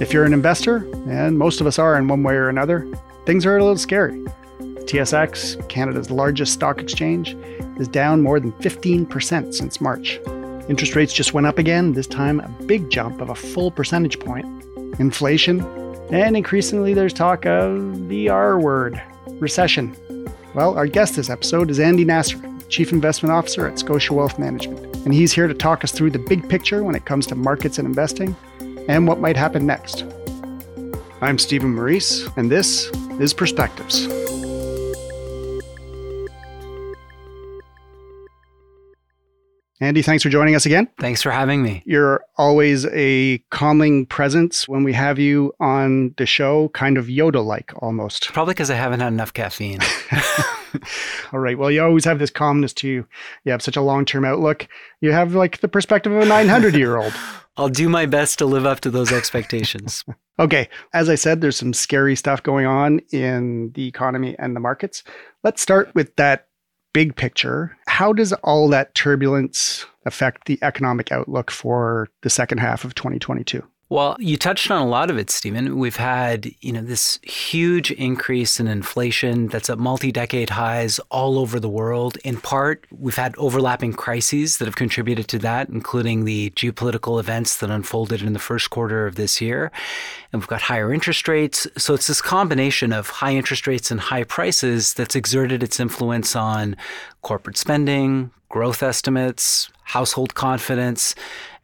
If you're an investor, and most of us are in one way or another, things are a little scary. TSX, Canada's largest stock exchange, is down more than 15% since March. Interest rates just went up again, this time a big jump of a full percentage point. Inflation, and increasingly there's talk of the R word recession. Well, our guest this episode is Andy Nasr, Chief Investment Officer at Scotia Wealth Management, and he's here to talk us through the big picture when it comes to markets and investing and what might happen next. I'm Stephen Maurice, and this is Perspectives. Andy, thanks for joining us again. Thanks for having me. You're always a calming presence when we have you on the show, kind of Yoda like almost. Probably because I haven't had enough caffeine. All right. Well, you always have this calmness to you. You have such a long term outlook. You have like the perspective of a 900 year old. I'll do my best to live up to those expectations. okay. As I said, there's some scary stuff going on in the economy and the markets. Let's start with that big picture, how does all that turbulence affect the economic outlook for the second half of 2022? Well, you touched on a lot of it, Stephen. We've had, you know, this huge increase in inflation that's at multi-decade highs all over the world. In part, we've had overlapping crises that have contributed to that, including the geopolitical events that unfolded in the first quarter of this year. And we've got higher interest rates. So it's this combination of high interest rates and high prices that's exerted its influence on corporate spending, growth estimates, household confidence.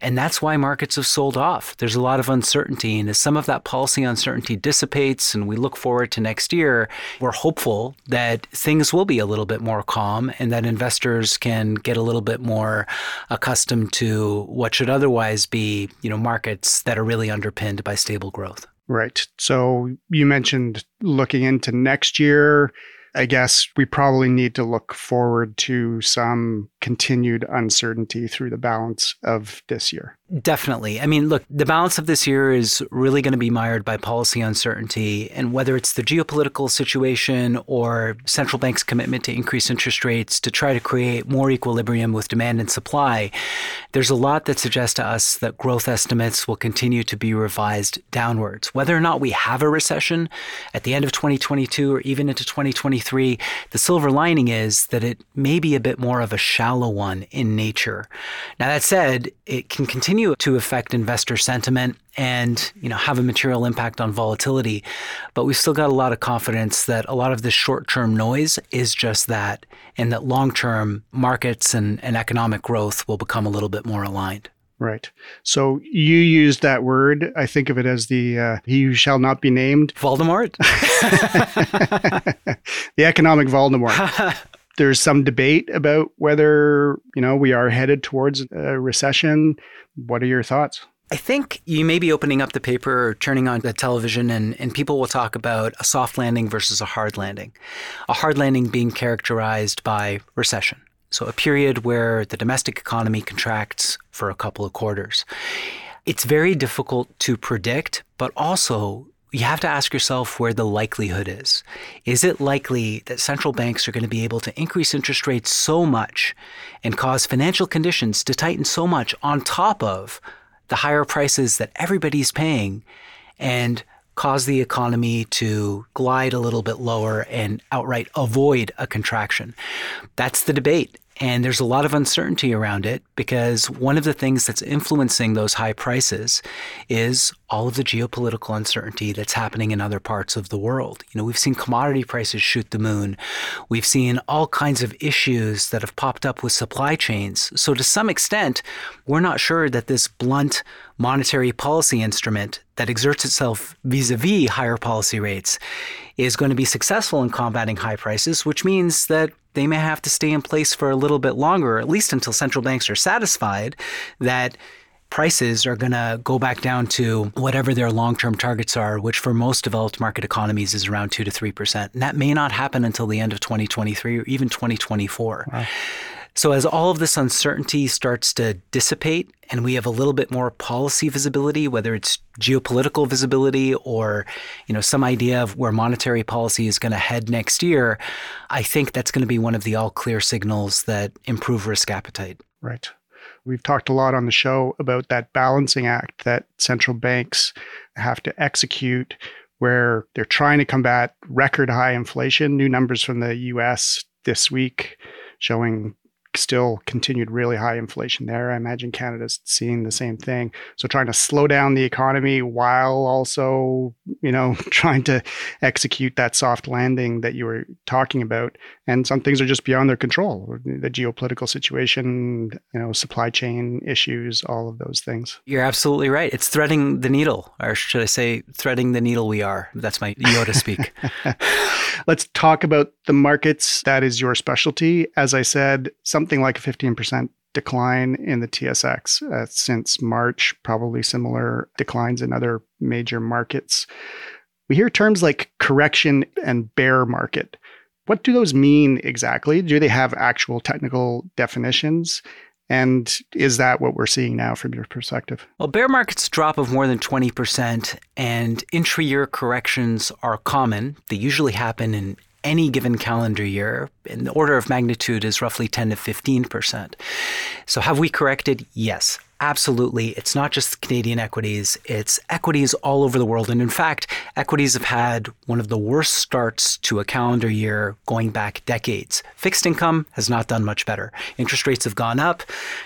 And that's why markets have sold off. There's a lot of uncertainty. And as some of that policy uncertainty dissipates and we look forward to next year, we're hopeful that things will be a little bit more calm and that investors can get a little bit more accustomed to what should otherwise be, you know, markets that are really underpinned by stable growth. Right. So you mentioned looking into next year. I guess we probably need to look forward to some continued uncertainty through the balance of this year. Definitely. I mean, look, the balance of this year is really going to be mired by policy uncertainty. And whether it's the geopolitical situation or central bank's commitment to increase interest rates to try to create more equilibrium with demand and supply, there's a lot that suggests to us that growth estimates will continue to be revised downwards. Whether or not we have a recession at the end of 2022 or even into 2023, the silver lining is that it may be a bit more of a shallow one in nature. Now, that said, it can continue to affect investor sentiment and you know have a material impact on volatility but we've still got a lot of confidence that a lot of this short-term noise is just that and that long-term markets and, and economic growth will become a little bit more aligned Right. So you used that word. I think of it as the uh, he who shall not be named. Voldemort? the economic Voldemort. There's some debate about whether, you know, we are headed towards a recession. What are your thoughts? I think you may be opening up the paper or turning on the television, and, and people will talk about a soft landing versus a hard landing. A hard landing being characterized by recession. So, a period where the domestic economy contracts for a couple of quarters. It's very difficult to predict, but also you have to ask yourself where the likelihood is. Is it likely that central banks are going to be able to increase interest rates so much and cause financial conditions to tighten so much on top of the higher prices that everybody's paying and cause the economy to glide a little bit lower and outright avoid a contraction? That's the debate. And there's a lot of uncertainty around it because one of the things that's influencing those high prices is all of the geopolitical uncertainty that's happening in other parts of the world. You know, we've seen commodity prices shoot the moon. We've seen all kinds of issues that have popped up with supply chains. So to some extent, we're not sure that this blunt monetary policy instrument that exerts itself vis-a-vis higher policy rates is going to be successful in combating high prices, which means that they may have to stay in place for a little bit longer, at least until central banks are satisfied that prices are going to go back down to whatever their long-term targets are, which for most developed market economies is around 2 to 3%. And that may not happen until the end of 2023 or even 2024. Wow. So as all of this uncertainty starts to dissipate and we have a little bit more policy visibility, whether it's geopolitical visibility or, you know, some idea of where monetary policy is going to head next year, I think that's going to be one of the all clear signals that improve risk appetite. Right. We've talked a lot on the show about that balancing act that central banks have to execute where they're trying to combat record high inflation. New numbers from the US this week showing still continued really high inflation there. I imagine Canada's seeing the same thing. So trying to slow down the economy while also, you know, trying to execute that soft landing that you were talking about. And some things are just beyond their control. The geopolitical situation, you know, supply chain issues, all of those things. You're absolutely right. It's threading the needle, or should I say threading the needle we are. That's my Yoda speak. Let's talk about the markets. That is your specialty. As I said, something like a 15% decline in the TSX uh, since March, probably similar declines in other major markets. We hear terms like correction and bear market. What do those mean exactly? Do they have actual technical definitions? And is that what we're seeing now from your perspective? Well, bear markets drop of more than 20% and intra year corrections are common. They usually happen in any given calendar year, and the order of magnitude is roughly 10 to 15%. So, have we corrected? Yes. Absolutely. It's not just Canadian equities, it's equities all over the world. And in fact, equities have had one of the worst starts to a calendar year going back decades. Fixed income has not done much better. Interest rates have gone up,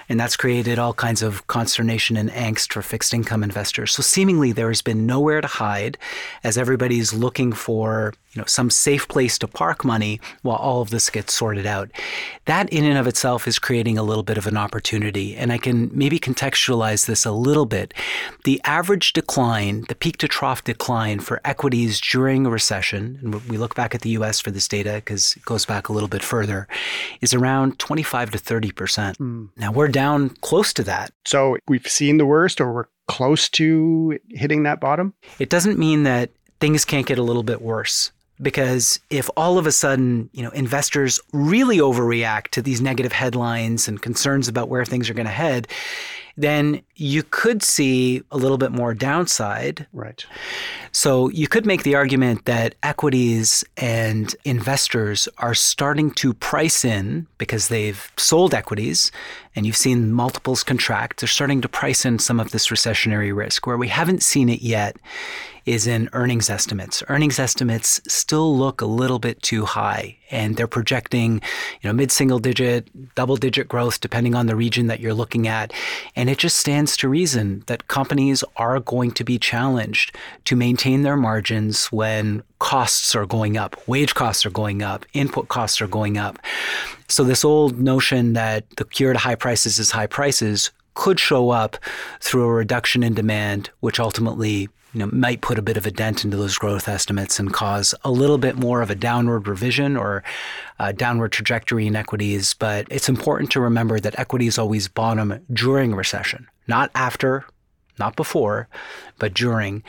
and that's created all kinds of consternation and angst for fixed income investors. So seemingly there has been nowhere to hide as everybody's looking for you know some safe place to park money while all of this gets sorted out. That in and of itself is creating a little bit of an opportunity. And I can maybe contextualize this a little bit. The average decline, the peak to trough decline for equities during a recession, and we look back at the US for this data because it goes back a little bit further, is around 25 to 30%. Mm. Now we're down close to that. So we've seen the worst or we're close to hitting that bottom? It doesn't mean that things can't get a little bit worse because if all of a sudden, you know, investors really overreact to these negative headlines and concerns about where things are going to head, then you could see a little bit more downside. Right. So you could make the argument that equities and investors are starting to price in because they've sold equities and you've seen multiples contract. They're starting to price in some of this recessionary risk. Where we haven't seen it yet is in earnings estimates. Earnings estimates still look a little bit too high and they're projecting, you know, mid-single digit, double digit growth depending on the region that you're looking at. And it just stands to reason that companies are going to be challenged to maintain their margins when costs are going up, wage costs are going up, input costs are going up. So this old notion that the cure to high prices is high prices could show up through a reduction in demand, which ultimately you know, might put a bit of a dent into those growth estimates and cause a little bit more of a downward revision or a downward trajectory in equities. But it's important to remember that equities always bottom during recession, not after, not before, but during.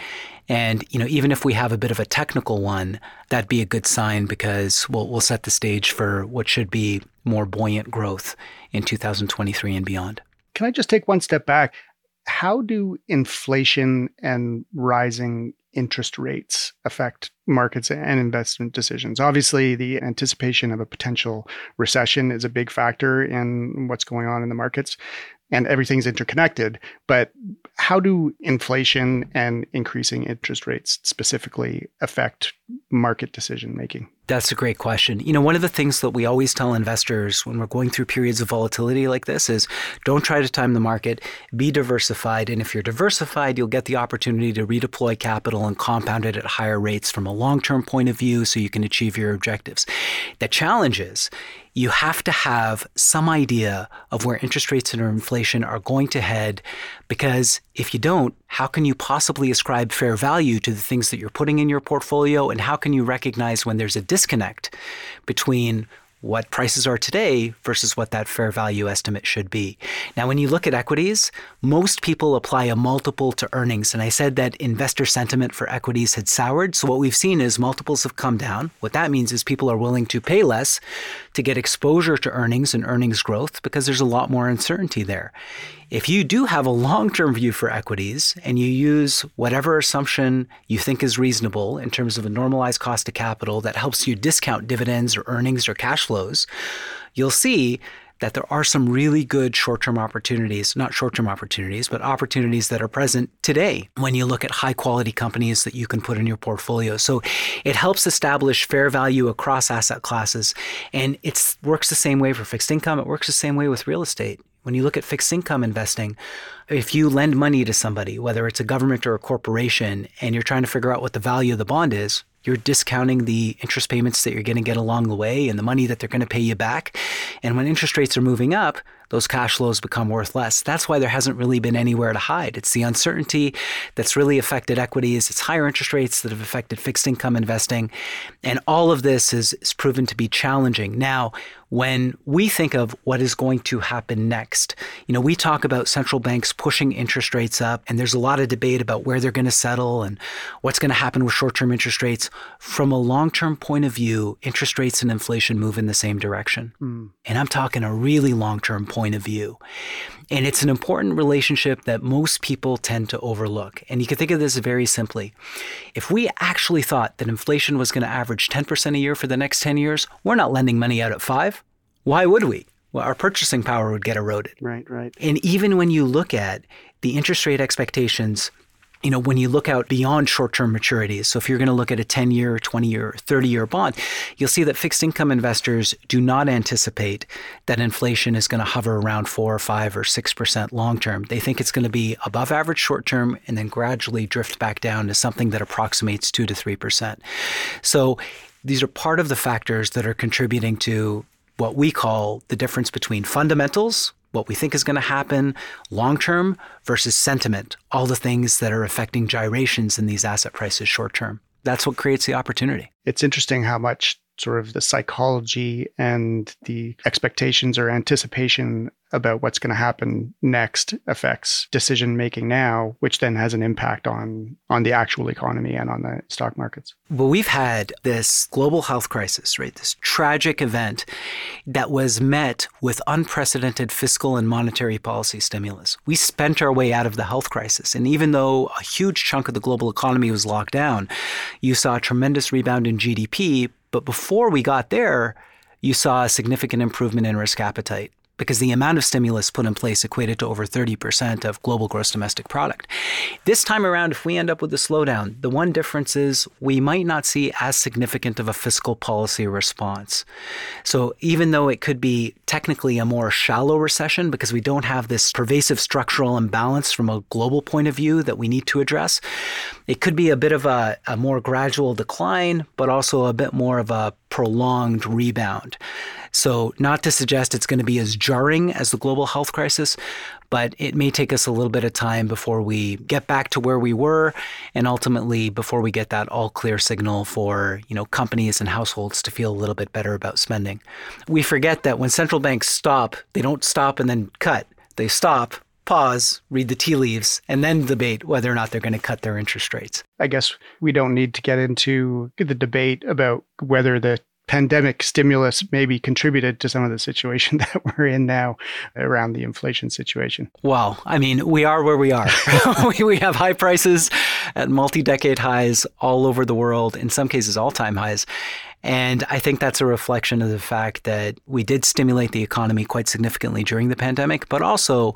And you know, even if we have a bit of a technical one, that'd be a good sign because we'll we'll set the stage for what should be more buoyant growth in 2023 and beyond. Can I just take one step back? how do inflation and rising interest rates affect markets and investment decisions? Obviously, the anticipation of a potential recession is a big factor in what's going on in the markets and everything's interconnected. But how do inflation and increasing interest rates specifically affect market decision making? That's a great question. You know, one of the things that we always tell investors when we're going through periods of volatility like this is don't try to time the market, be diversified. And if you're diversified, you'll get the opportunity to redeploy capital and compound it at higher rates from a long term point of view so you can achieve your objectives. The challenge is you have to have some idea of where interest rates and inflation are going to head because if you don't, how can you possibly ascribe fair value to the things that you're putting in your portfolio and how can you recognize when there's a disconnect between what prices are today versus what that fair value estimate should be. Now, when you look at equities, most people apply a multiple to earnings. And I said that investor sentiment for equities had soured. So, what we've seen is multiples have come down. What that means is people are willing to pay less to get exposure to earnings and earnings growth because there's a lot more uncertainty there. If you do have a long term view for equities and you use whatever assumption you think is reasonable in terms of a normalized cost of capital that helps you discount dividends or earnings or cash flows, you'll see that there are some really good short term opportunities, not short term opportunities, but opportunities that are present today when you look at high quality companies that you can put in your portfolio. So it helps establish fair value across asset classes. And it works the same way for fixed income, it works the same way with real estate. When you look at fixed income investing, if you lend money to somebody, whether it's a government or a corporation, and you're trying to figure out what the value of the bond is, you're discounting the interest payments that you're going to get along the way and the money that they're going to pay you back. And when interest rates are moving up, those cash flows become worth less. That's why there hasn't really been anywhere to hide. It's the uncertainty that's really affected equities. It's higher interest rates that have affected fixed income investing. And all of this is, is proven to be challenging. Now, when we think of what is going to happen next, you know, we talk about central banks pushing interest rates up, and there's a lot of debate about where they're going to settle and what's going to happen with short term interest rates. From a long term point of view, interest rates and inflation move in the same direction. Mm. And I'm talking a really long term point of view. And it's an important relationship that most people tend to overlook. And you can think of this very simply. If we actually thought that inflation was going to average 10% a year for the next 10 years, we're not lending money out at five. Why would we? Well, our purchasing power would get eroded. Right, right. And even when you look at the interest rate expectations you know, when you look out beyond short term maturities, so if you're going to look at a 10 year, 20 year, 30 year bond, you'll see that fixed income investors do not anticipate that inflation is going to hover around 4 or 5 or 6% long term. They think it's going to be above average short term and then gradually drift back down to something that approximates 2 to 3%. So these are part of the factors that are contributing to what we call the difference between fundamentals, what we think is going to happen long term, versus sentiment, all the things that are affecting gyrations in these asset prices short term. That's what creates the opportunity. It's interesting how much sort of the psychology and the expectations or anticipation about what's going to happen next affects decision making now, which then has an impact on on the actual economy and on the stock markets. Well, we've had this global health crisis, right? This tragic event that was met with unprecedented fiscal and monetary policy stimulus. We spent our way out of the health crisis, and even though a huge chunk of the global economy was locked down, you saw a tremendous rebound in GDP, but before we got there, you saw a significant improvement in risk appetite because the amount of stimulus put in place equated to over 30% of global gross domestic product. This time around, if we end up with a slowdown, the one difference is we might not see as significant of a fiscal policy response. So even though it could be technically a more shallow recession because we don't have this pervasive structural imbalance from a global point of view that we need to address, it could be a bit of a, a more gradual decline, but also a bit more of a prolonged rebound. So, not to suggest it's going to be as jarring as the global health crisis, but it may take us a little bit of time before we get back to where we were and ultimately before we get that all clear signal for, you know, companies and households to feel a little bit better about spending. We forget that when central banks stop, they don't stop and then cut. They stop, pause, read the tea leaves, and then debate whether or not they're going to cut their interest rates. I guess we don't need to get into the debate about whether the pandemic stimulus maybe contributed to some of the situation that we're in now around the inflation situation. Well, I mean, we are where we are. we have high prices at multi decade highs all over the world, in some cases, all time highs. And I think that's a reflection of the fact that we did stimulate the economy quite significantly during the pandemic, but also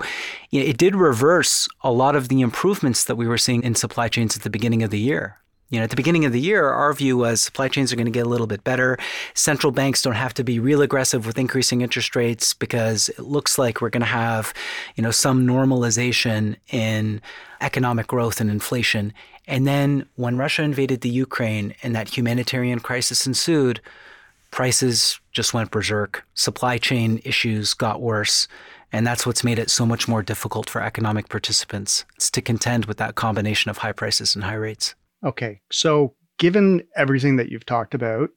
it did reverse a lot of the improvements that we were seeing in supply chains at the beginning of the year. You know, at the beginning of the year, our view was supply chains are going to get a little bit better. Central banks don't have to be real aggressive with increasing interest rates because it looks like we're going to have, you know, some normalization in economic growth and inflation. And then when Russia invaded the Ukraine and that humanitarian crisis ensued, prices just went berserk. Supply chain issues got worse. And that's what's made it so much more difficult for economic participants to contend with that combination of high prices and high rates. Okay. So, given everything that you've talked about,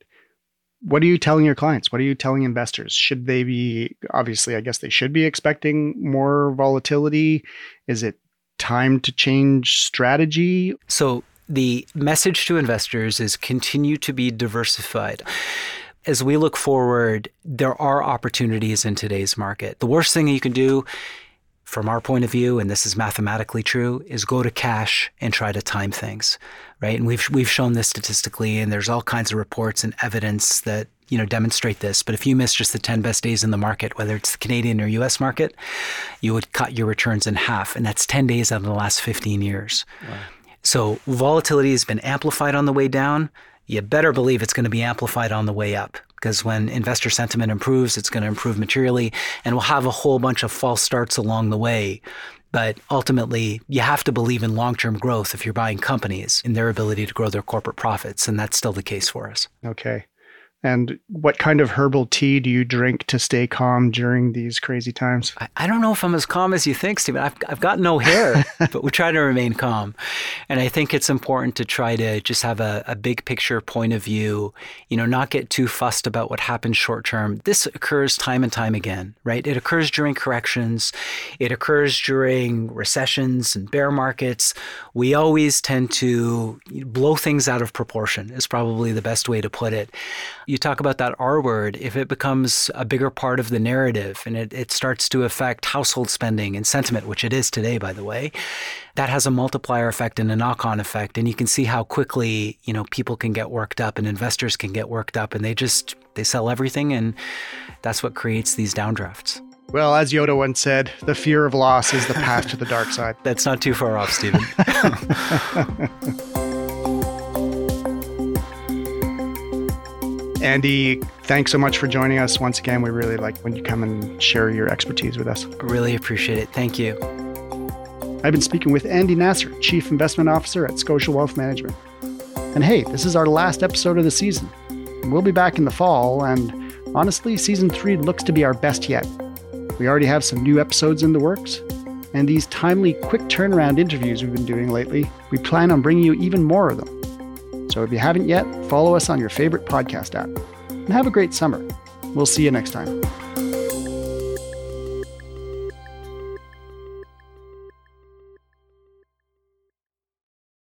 what are you telling your clients? What are you telling investors? Should they be, obviously, I guess they should be expecting more volatility? Is it time to change strategy? So, the message to investors is continue to be diversified. As we look forward, there are opportunities in today's market. The worst thing you can do from our point of view, and this is mathematically true, is go to cash and try to time things, right? And we've we've shown this statistically, and there's all kinds of reports and evidence that you know demonstrate this, but if you miss just the 10 best days in the market, whether it's the Canadian or US market, you would cut your returns in half, and that's 10 days out of the last 15 years. Wow. So volatility has been amplified on the way down. You better believe it's going to be amplified on the way up because when investor sentiment improves, it's going to improve materially, and we'll have a whole bunch of false starts along the way. But ultimately, you have to believe in long term growth if you're buying companies in their ability to grow their corporate profits. And that's still the case for us. Okay. And what kind of herbal tea do you drink to stay calm during these crazy times? I, I don't know if I'm as calm as you think, Stephen. I've, I've got no hair, but we try to remain calm. And I think it's important to try to just have a, a big picture point of view, you know, not get too fussed about what happens short term. This occurs time and time again, right? It occurs during corrections, it occurs during recessions and bear markets. We always tend to blow things out of proportion, is probably the best way to put it you talk about that R word, if it becomes a bigger part of the narrative and it, it starts to affect household spending and sentiment, which it is today, by the way, that has a multiplier effect and a knock-on effect. And you can see how quickly, you know, people can get worked up and investors can get worked up and they just they sell everything and that's what creates these downdrafts. Well, as Yoda once said, the fear of loss is the path to the dark side. That's not too far off, Stephen. Andy, thanks so much for joining us once again. We really like when you come and share your expertise with us. Really appreciate it. Thank you. I've been speaking with Andy Nasr, Chief Investment Officer at Scotia Wealth Management. And hey, this is our last episode of the season. We'll be back in the fall, and honestly, season three looks to be our best yet. We already have some new episodes in the works, and these timely, quick turnaround interviews we've been doing lately, we plan on bringing you even more of them. So if you haven't yet, follow us on your favorite podcast app. And have a great summer. We'll see you next time.